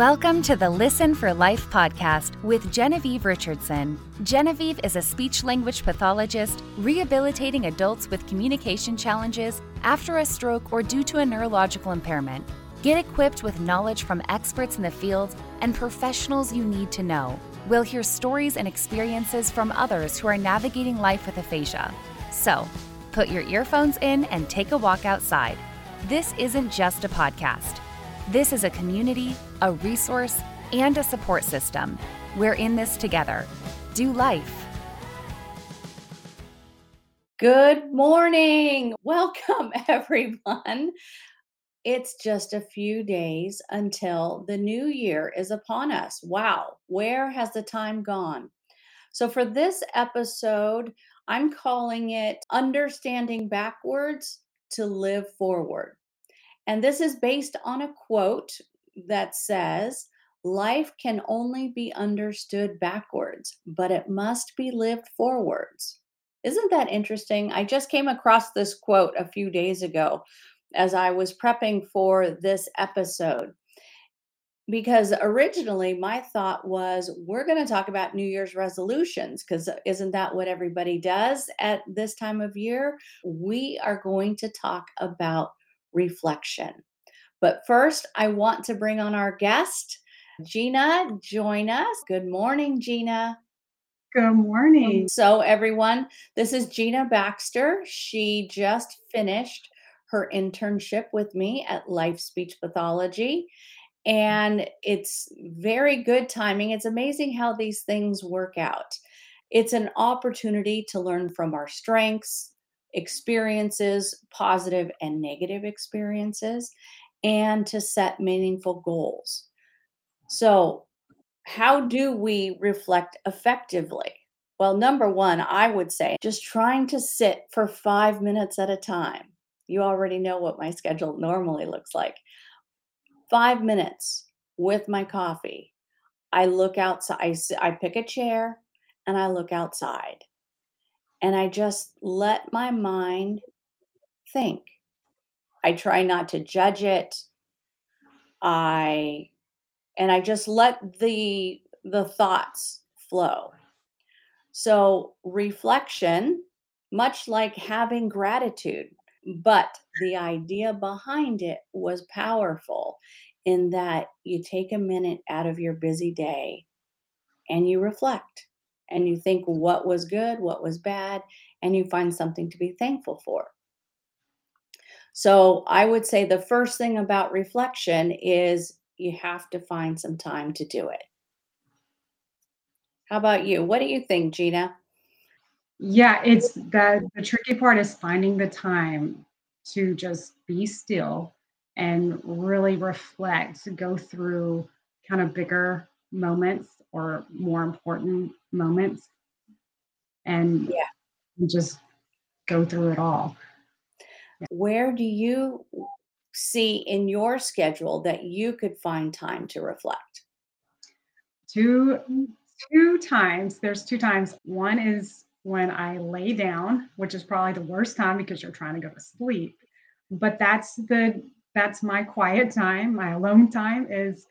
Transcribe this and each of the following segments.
Welcome to the Listen for Life podcast with Genevieve Richardson. Genevieve is a speech language pathologist rehabilitating adults with communication challenges after a stroke or due to a neurological impairment. Get equipped with knowledge from experts in the field and professionals you need to know. We'll hear stories and experiences from others who are navigating life with aphasia. So, put your earphones in and take a walk outside. This isn't just a podcast. This is a community, a resource, and a support system. We're in this together. Do life. Good morning. Welcome, everyone. It's just a few days until the new year is upon us. Wow, where has the time gone? So, for this episode, I'm calling it Understanding Backwards to Live Forward. And this is based on a quote that says, Life can only be understood backwards, but it must be lived forwards. Isn't that interesting? I just came across this quote a few days ago as I was prepping for this episode. Because originally my thought was, we're going to talk about New Year's resolutions, because isn't that what everybody does at this time of year? We are going to talk about reflection. But first, I want to bring on our guest, Gina. Join us. Good morning, Gina. Good um, morning. So, everyone, this is Gina Baxter. She just finished her internship with me at Life Speech Pathology. And it's very good timing. It's amazing how these things work out. It's an opportunity to learn from our strengths, experiences, positive and negative experiences, and to set meaningful goals. So, how do we reflect effectively? Well, number one, I would say just trying to sit for five minutes at a time. You already know what my schedule normally looks like. Five minutes with my coffee. I look outside, I, pick a chair and I look outside and I just let my mind think. I try not to judge it. I and I just let the the thoughts flow. So reflection much like having gratitude, but the idea behind it was powerful in that you take a minute out of your busy day and you reflect and you think what was good, what was bad, and you find something to be thankful for. So I would say the first thing about reflection is you have to find some time to do it. How about you? What do you think, Gina? Yeah, it's the the tricky part is finding the time to just be still and really reflect, go through kind of bigger moments or more important moments and yeah just go through it all where do you see in your schedule that you could find time to reflect? Two mm. two times there's two times. One is when i lay down which is probably the worst time because you're trying to go to sleep but that's the that's my quiet time my alone time is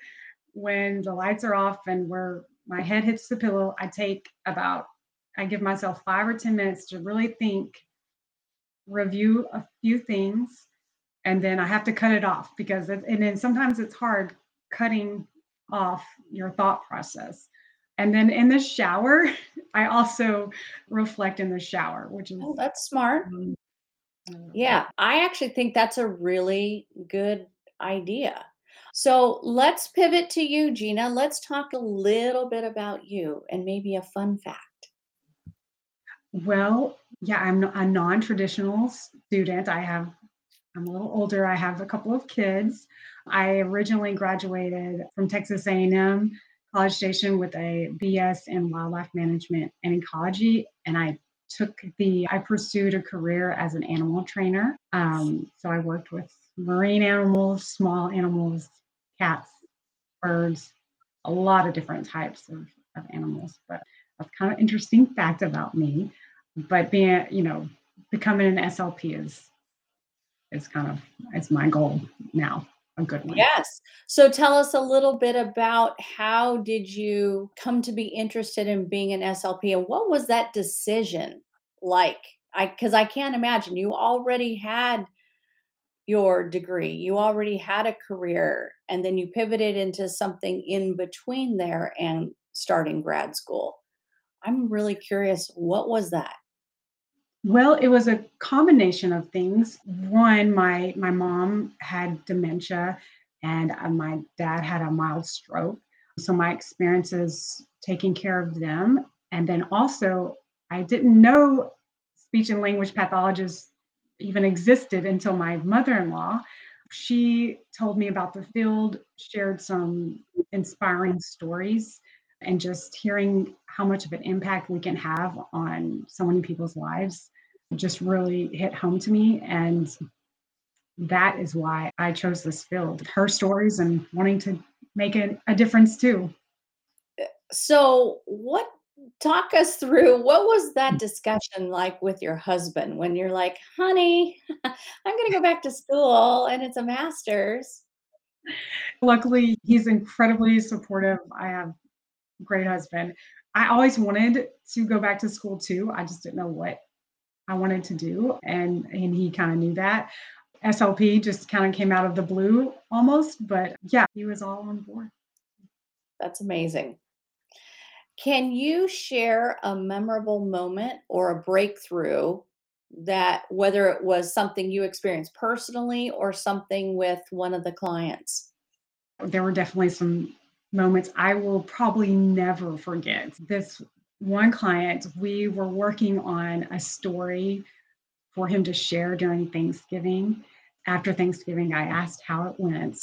when the lights are off and where my head hits the pillow i take about i give myself five or ten minutes to really think review a few things and then I have to cut it off because it, and then sometimes it's hard cutting off your thought process. And then in the shower, I also reflect in the shower, which is oh, that's smart. Um, yeah, I actually think that's a really good idea. So let's pivot to you, Gina. Let's talk a little bit about you and maybe a fun fact. Well, yeah, I'm a non-traditional student. I have I'm a little older. I have a couple of kids. I originally graduated from Texas A&M College Station with a BS in wildlife management and ecology, and I took the I pursued a career as an animal trainer. Um, so I worked with marine animals, small animals, cats, birds, a lot of different types of, of animals. But that's kind of interesting fact about me. But being, you know, becoming an SLP is is kind of it's my goal now. a good one. Yes. So tell us a little bit about how did you come to be interested in being an SLP and what was that decision like? I cuz I can't imagine you already had your degree. You already had a career and then you pivoted into something in between there and starting grad school. I'm really curious what was that? Well, it was a combination of things. One, my my mom had dementia and uh, my dad had a mild stroke. So my experiences taking care of them and then also I didn't know speech and language pathologists even existed until my mother-in-law. She told me about the field, shared some inspiring stories and just hearing how much of an impact we can have on so many people's lives just really hit home to me and that is why I chose this field. Her stories and wanting to make a, a difference too. So, what talk us through what was that discussion like with your husband when you're like, "Honey, I'm going to go back to school and it's a master's." Luckily, he's incredibly supportive. I have great husband. I always wanted to go back to school too. I just didn't know what I wanted to do and and he kind of knew that. SLP just kind of came out of the blue almost, but yeah, he was all on board. That's amazing. Can you share a memorable moment or a breakthrough that whether it was something you experienced personally or something with one of the clients? There were definitely some moments I will probably never forget. This one client, we were working on a story for him to share during Thanksgiving. After Thanksgiving, I asked how it went.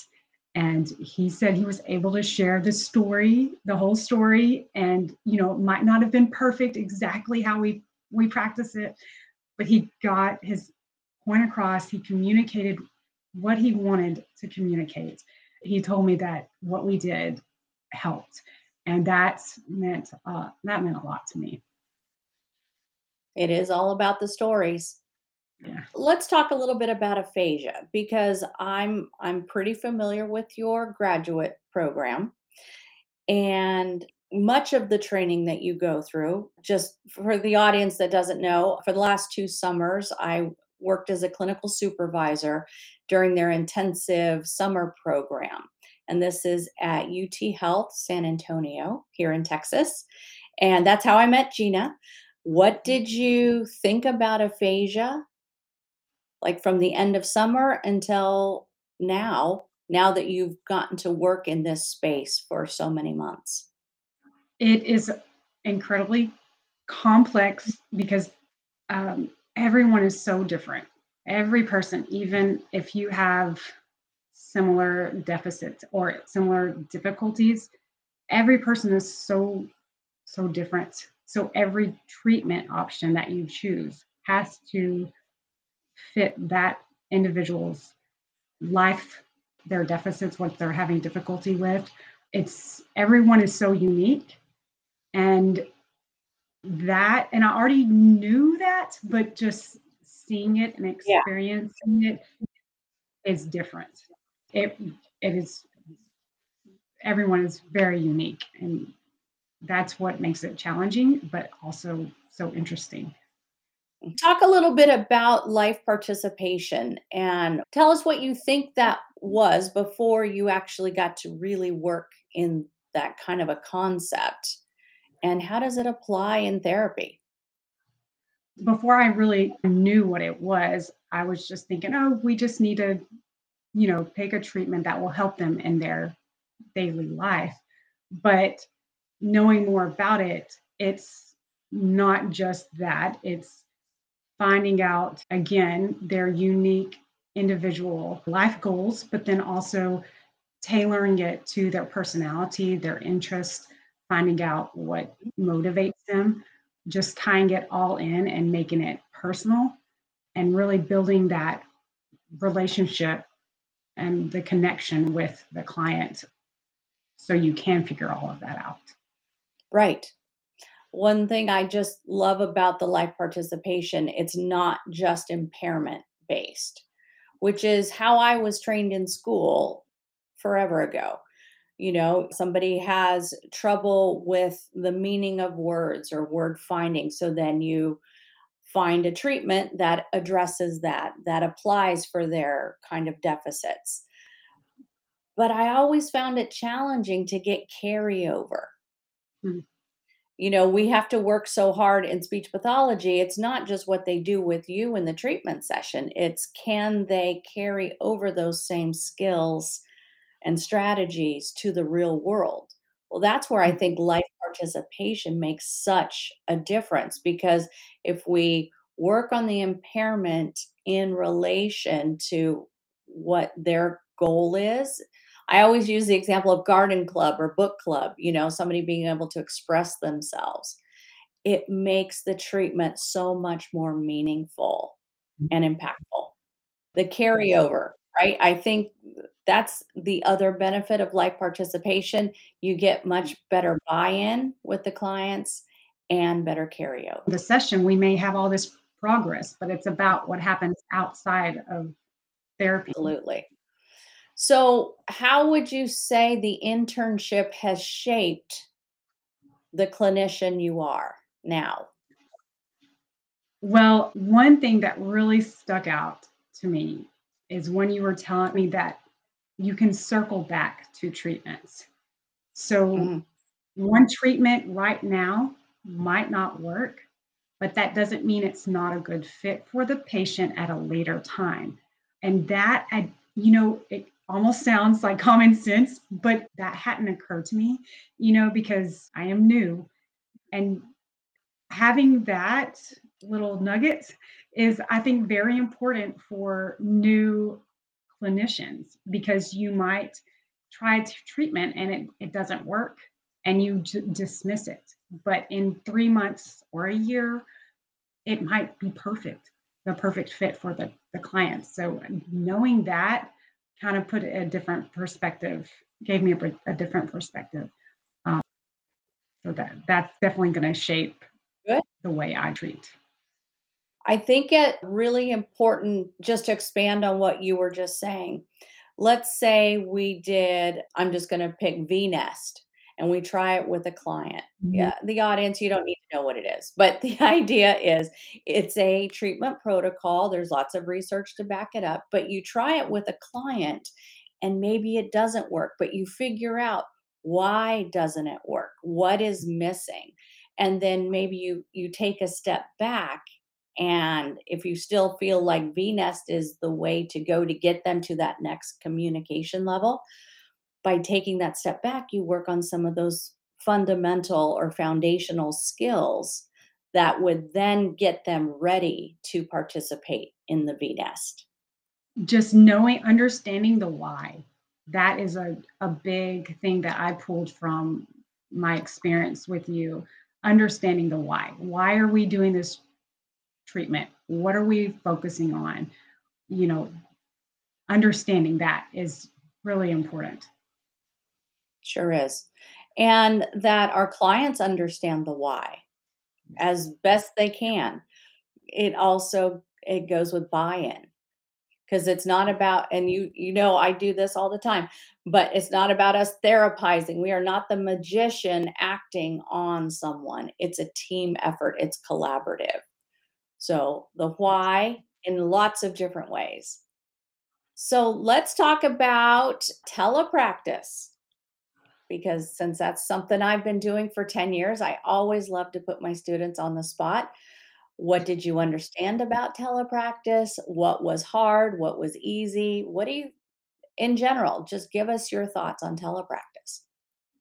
And he said he was able to share the story, the whole story. And, you know, it might not have been perfect exactly how we we practice it, but he got his point across. He communicated what he wanted to communicate. He told me that what we did helped. And that meant uh, that meant a lot to me. It is all about the stories. Yeah. Let's talk a little bit about aphasia because I'm I'm pretty familiar with your graduate program and much of the training that you go through just for the audience that doesn't know for the last two summers I worked as a clinical supervisor during their intensive summer program and this is at UT Health San Antonio here in Texas and that's how I met Gina what did you think about aphasia like from the end of summer until now, now that you've gotten to work in this space for so many months? It is incredibly complex because um, everyone is so different. Every person, even if you have similar deficits or similar difficulties, every person is so, so different. So every treatment option that you choose has to fit that individual's life, their deficits, what they're having difficulty with. It's everyone is so unique. And that, and I already knew that, but just seeing it and experiencing yeah. it is different. It it is everyone is very unique and that's what makes it challenging but also so interesting Talk a little bit about life participation and tell us what you think that was before you actually got to really work in that kind of a concept. And how does it apply in therapy? Before I really knew what it was, I was just thinking, oh, we just need to, you know, take a treatment that will help them in their daily life. But knowing more about it, it's not just that, it's finding out again their unique individual life goals, but then also tailoring it to their personality, their interest, finding out what motivates them, just tying it all in and making it personal and really building that relationship and the connection with the client so you can figure all of that out. Right one thing I just love about the life participation, it's not just impairment based, which is how I was trained in school. forever ago. You know, somebody has trouble with the meaning of words or word finding. So then you find a treatment that addresses that, that applies for their kind of deficits. But I always found it challenging to get carryover. Mm. You know, we have to work so hard in speech pathology. It's not just what they do with you in the treatment session, it's can they carry over those same skills and strategies to the real world? Well, that's where I Mm. think life participation makes such a difference because if we work on the impairment in relation to what their goal is, I always use the example of garden club or book club, you know, somebody being able to express themselves. It makes the treatment so much more meaningful and impactful. The carryover, right? I think that's the other benefit of life participation. You get much better buy-in with the clients and better carryover. The session, we may have all this progress, but it's about what happens outside of therapy. Absolutely. So, how would you say the internship has shaped the clinician you are now? Well, one thing that really stuck out to me is when you were telling me that you can circle back to treatments. So, Mhm. one treatment right now might not work, but that doesn't mean it's not a good fit for the patient at a later time. And that, I, you know, it almost sounds like common sense, but that hadn't occurred to me, you know, because I am new. And having that little nugget is, I think, very important for new clinicians because you might try treatment and it, it doesn't work and you j- dismiss it. But in three months or a year, it might be perfect, the perfect fit for the, the client. So knowing that kind of put a different perspective, gave me a, a different perspective. Um, so that that's definitely going to shape Good. the way I treat. I think it really important just to expand on what you were just saying. Let's say we did, I'm just going to pick VNeST and we try it with a client. Mm-hmm. Yeah, the audience, you don't need to know what it is. But the idea is it's a treatment protocol. There's lots of research to back it up, but you try it with a client and maybe it doesn't work, but you figure out why doesn't it work? What is missing? And then maybe you you take a step back and if you still feel like VNeST is the way to go to get them to that next communication level, by taking that step back, you work on some of those fundamental or foundational skills that would then get them ready to participate in the VNeST. just knowing understanding the why that is a, a big thing that i pulled from my experience with you understanding the why why are we doing this treatment what are we focusing on you know understanding that is really important Sure is. And that our clients understand the why as best they can. It also it goes with buy-in because it's not about and you you know I do this all the time, but it's not about us therapizing. We are not the magician acting on someone. It's a team effort. It's collaborative. So the why in lots of different ways. So let's talk about telepractice because since that's something I've been doing for 10 years, I always love to put my students on the spot. What did you understand about telepractice? What was hard? What was easy? What do you, in general, just give us your thoughts on telepractice.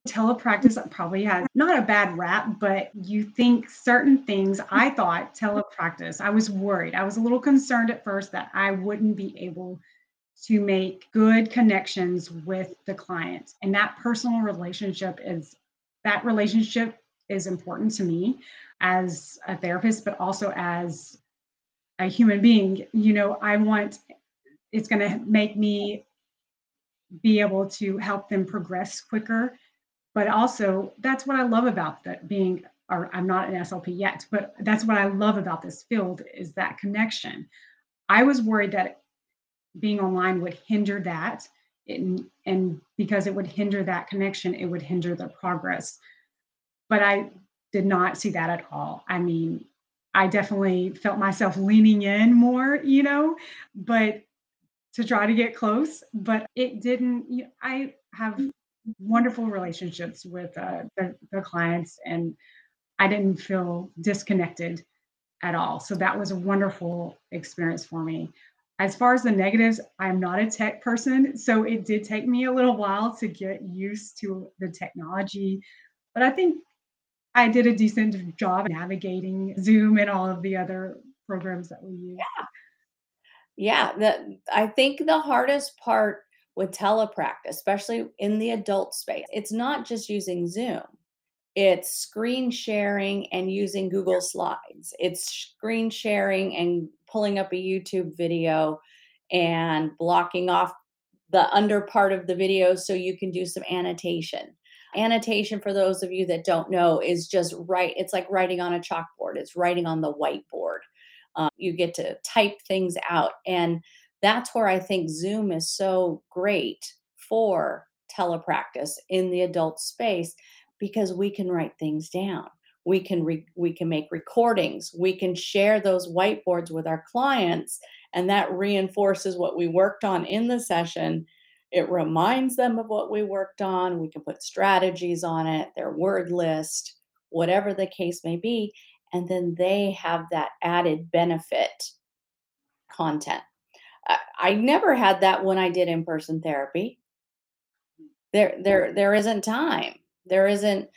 Telepractice probably has not a bad rap, but you think certain things. I thought telepractice, I was worried. I was a little concerned at first that I wouldn't be able to make good connections with the client. And that personal relationship is that relationship is important to me as a therapist, but also as a human being. You know, I want it's going to make me be able to help them progress quicker but also that's what I love about that being or I'm not an SLP yet, but that's what I love about this field is that connection. I was worried that being online would hinder that and, and because it would hinder that connection, it would hinder the progress. But I did not see that at all. I mean, I definitely felt myself leaning in more, you know, but to try to get close, but it didn't. I have wonderful relationships with uh, the, the clients, and I didn't feel disconnected at all. So that was a wonderful experience for me. As far as the negatives, I'm not a tech person, so it did take me a little while to get used to the technology. But I think I did a decent job navigating Zoom and all of the other programs that we use. Yeah. Yeah, the I think the hardest part with telepractice, especially in the adult space, it's not just using Zoom. It's screen sharing and using Google Slides. It's screen sharing and pulling up a YouTube video and blocking off the under part of the video so you can do some annotation. Annotation, for those of you that don't know, is just write. It's like writing on a chalkboard. It's writing on the whiteboard. Um, you get to type things out, and that's where I think Zoom is so great for telepractice in the adult space because we can write things down. We can re- we can make recordings. We can share those whiteboards with our clients, and that reinforces what we worked on in the session it reminds them of what we worked on. We can put strategies on it, their word list, whatever the case may be. And then they have that added benefit content. I, I never had that when I did in person therapy. There, there, there isn't time. There isn't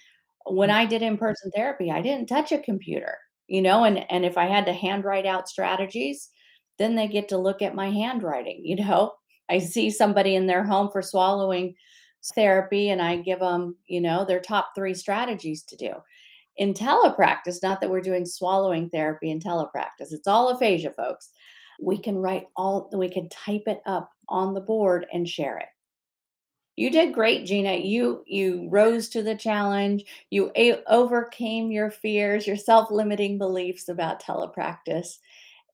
when mm-hmm. I did in person therapy, I didn't touch a computer, you know, and, and if I had to handwrite out strategies, then they get to look at my handwriting, you know, I see somebody in their home for swallowing therapy and I give them, you know, their top three strategies to do. In telepractice, not that we're doing swallowing therapy in telepractice, it's all aphasia, folks. We can write all, we can type it up on the board and share it. You did great, Gina. You you rose to the challenge. You a- overcame your fears, your self-limiting beliefs about telepractice,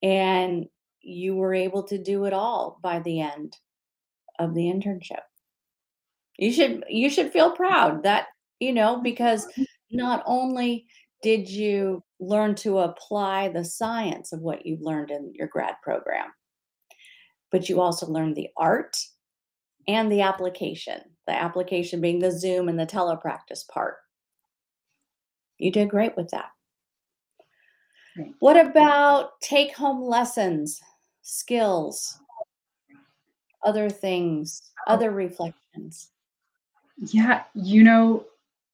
and you were able to do it all by the end of the internship. You should you should feel proud that, you know, because not only did you learn to apply the science of what you've learned in your grad program, but you also learned the art and the application. The application being the Zoom and the telepractice part. You did great with that. What about take home lessons, skills, other things, oh. other reflections? Yeah, you know,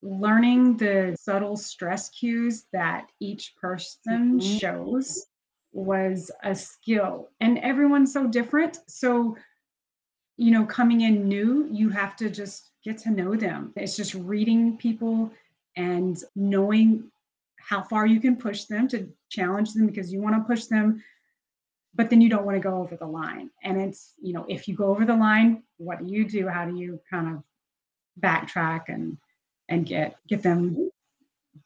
learning the subtle stress cues that each person mm-hmm. shows was a skill. And everyone's so different. So, you know, coming in new, you have to just get to know them. It's just reading people and knowing how far you can push them to challenge them because you want to push them but then you don't want to go over the line. And it's, you know, if you go over the line, what do you do? How do you kind of backtrack and and get get them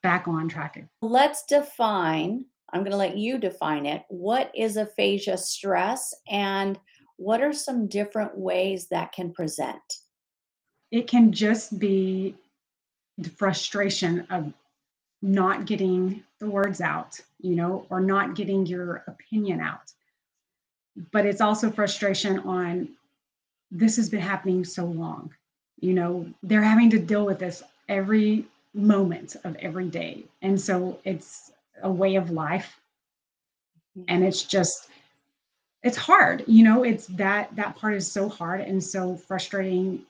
back on track? Let's define, I'm going to let you define it. What is aphasia stress and what are some different ways that can present? It can just be the frustration of not getting the words out, you know, or not getting your opinion out but it's also frustration on this has been happening so long. You know, they're having to deal with this every moment of every day. And so it's a way of life. And it's just, it's hard. You know, it's that, that part is so hard and so frustrating,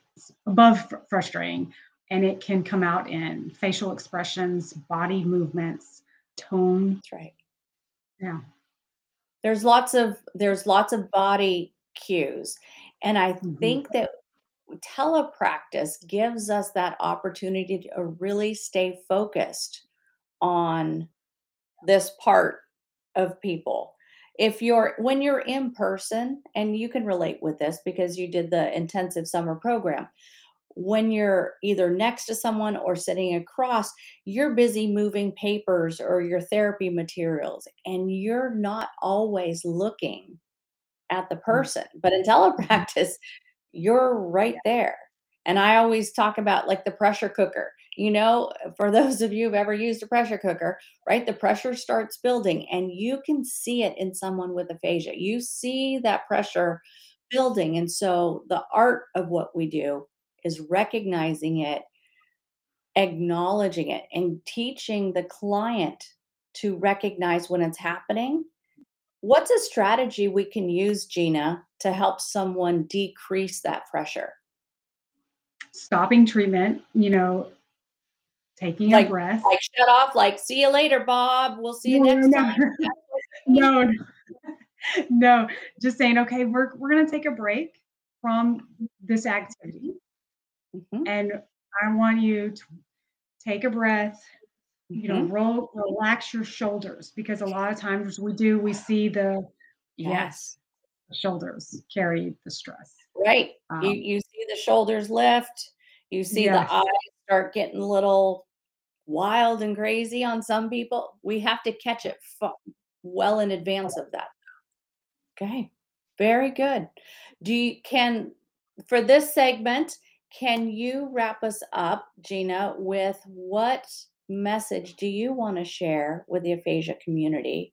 above fr- frustrating. And it can come out in facial expressions, body movements, tone. That's right. Yeah there's lots of there's lots of body cues and i mm-hmm. think that telepractice gives us that opportunity to really stay focused on this part of people if you're when you're in person and you can relate with this because you did the intensive summer program when you're either next to someone or sitting across, you're busy moving papers or your therapy materials, and you're not always looking at the mm. person. But in telepractice, you're right there. And I always talk about like the pressure cooker. You know, for those of you who've ever used a pressure cooker, right? The pressure starts building and you can see it in someone with aphasia. You see that pressure building. And so the art of what we do is recognizing it, acknowledging it, and teaching the client to recognize when it's happening. What's a strategy we can use, Gina, to help someone decrease that pressure? Stopping treatment, you know, taking like, a breath. Like shut off, like see you later, Bob. We'll see you no, next no. time. no, no, just saying, okay, we're we're gonna take a break from this activity. Mm-hmm. And I want you to take a breath. You know, mm-hmm. roll, relax your shoulders because a lot of times we do, we see the yes, shoulders carry the stress. Right. Um, you you see the shoulders lift, you see yes. the eyes start getting a little wild and crazy on some people. We have to catch it well in advance of that. Okay. Very good. Do you can for this segment, can you wrap us up, Gina, with what message do you want to share with the aphasia community?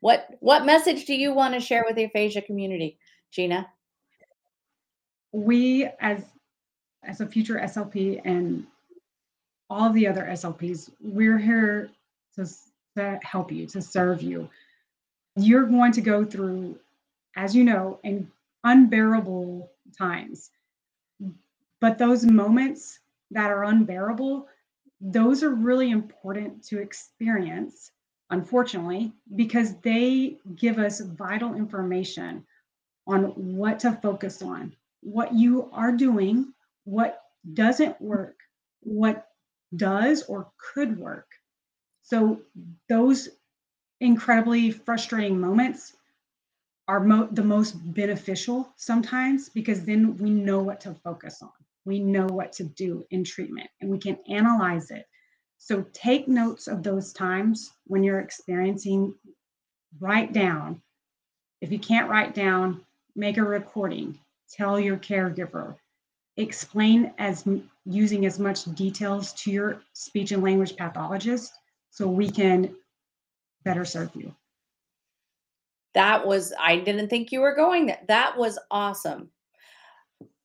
What what message do you want to share with the aphasia community, Gina? We as as a future SLP and all the other SLPs, we're here to, to help you, to serve you. You're going to go through, as you know, in unbearable times. But those moments that are unbearable, those are really important to experience, unfortunately, because they give us vital information on what to focus on, what you are doing, what doesn't work, what does or could work. So, those incredibly frustrating moments are mo- the most beneficial sometimes because then we know what to focus on. We know what to do in treatment and we can analyze it. So take notes of those times when you're experiencing, write down. If you can't write down, make a recording, tell your caregiver, explain as using as much details to your speech and language pathologist so we can better serve you. That was i didn't think you were going there. That was awesome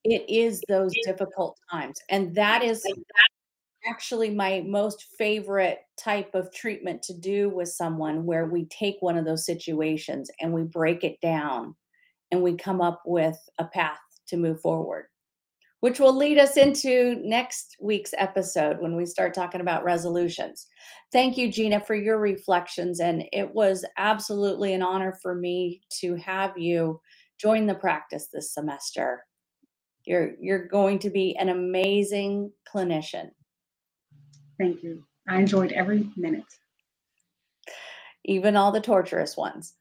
it is those difficult times and that is actually my most favorite type of treatment to do with someone where we take one of those situations and we break it down and we come up with a path to move forward which will lead us into next week's episode when we start talking about resolutions. Thank you, Gina, for your reflections. And it was absolutely an honor for me to have you join the practice this semester. You're, you're going to be an amazing clinician. Thank you. I enjoyed every minute. Even all the torturous ones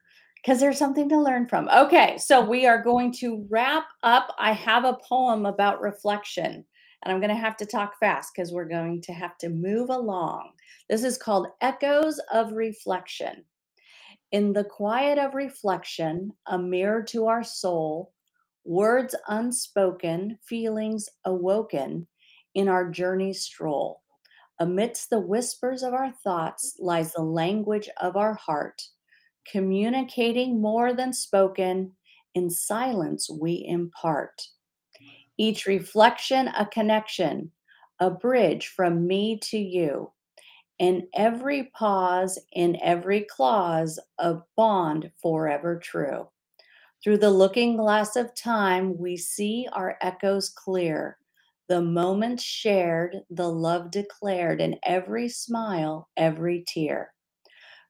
because there's something to learn from. Okay, so we are going to wrap up. I have a poem about reflection, and I'm going to have to talk fast because we're going to have to move along. This is called Echoes of Reflection. In the quiet of reflection, a mirror to our soul, words unspoken, feelings awoken in our journey stroll. Amidst the whispers of our thoughts lies the language of our heart communicating more than spoken, in silence we impart. Each reflection, a connection, a bridge from me to you. In every pause, in every clause, a bond forever true. Through the looking glass of time, we see our echoes clear. The moments shared, the love declared, in every smile, every tear.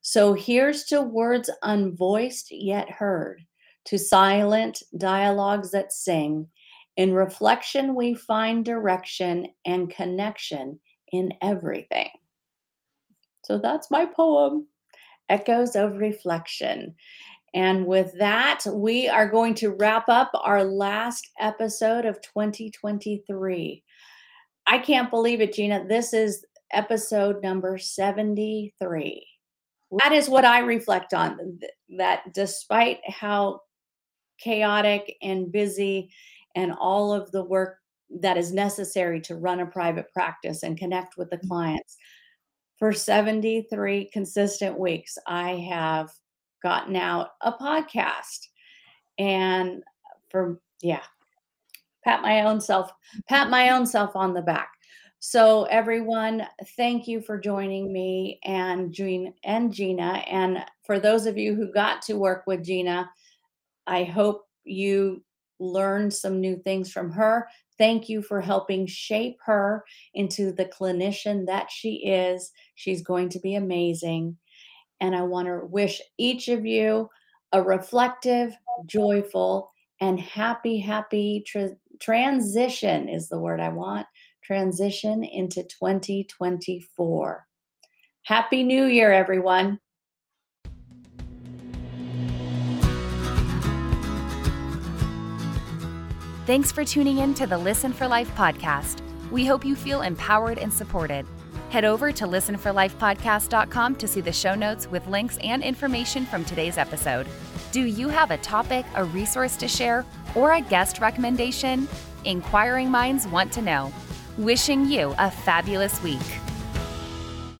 So here's to words unvoiced yet heard, to silent dialogues that sing. In reflection, we find direction and connection in everything. So that's my poem, Echoes of Reflection. And with that, we are going to wrap up our last episode of 2023. I can't believe it, Gina. This is episode number 73 that is what I reflect on that despite how chaotic and busy and all of the work that is necessary to run a private practice and connect with the Mm. clients. For 73 consistent weeks, I have gotten out a podcast. And for, yeah, pat my own self, pat my own self on the back. So everyone, thank you for joining me and Jean and Gina. And for those of you who got to work with Gina, I hope you learned some new things from her. Thank you for helping shape her into the clinician that she is. She's going to be amazing. And I want to wish each of you a reflective, joyful, and happy, happy tra- transition is the word I want. Transition into 2024. Happy New Year, everyone. Thanks for tuning in to the Listen for Life podcast. We hope you feel empowered and supported. Head over to listenforlifepodcast.com to see the show notes with links and information from today's episode. Do you have a topic, a resource to share, or a guest recommendation? Inquiring minds want to know. Wishing you a fabulous week.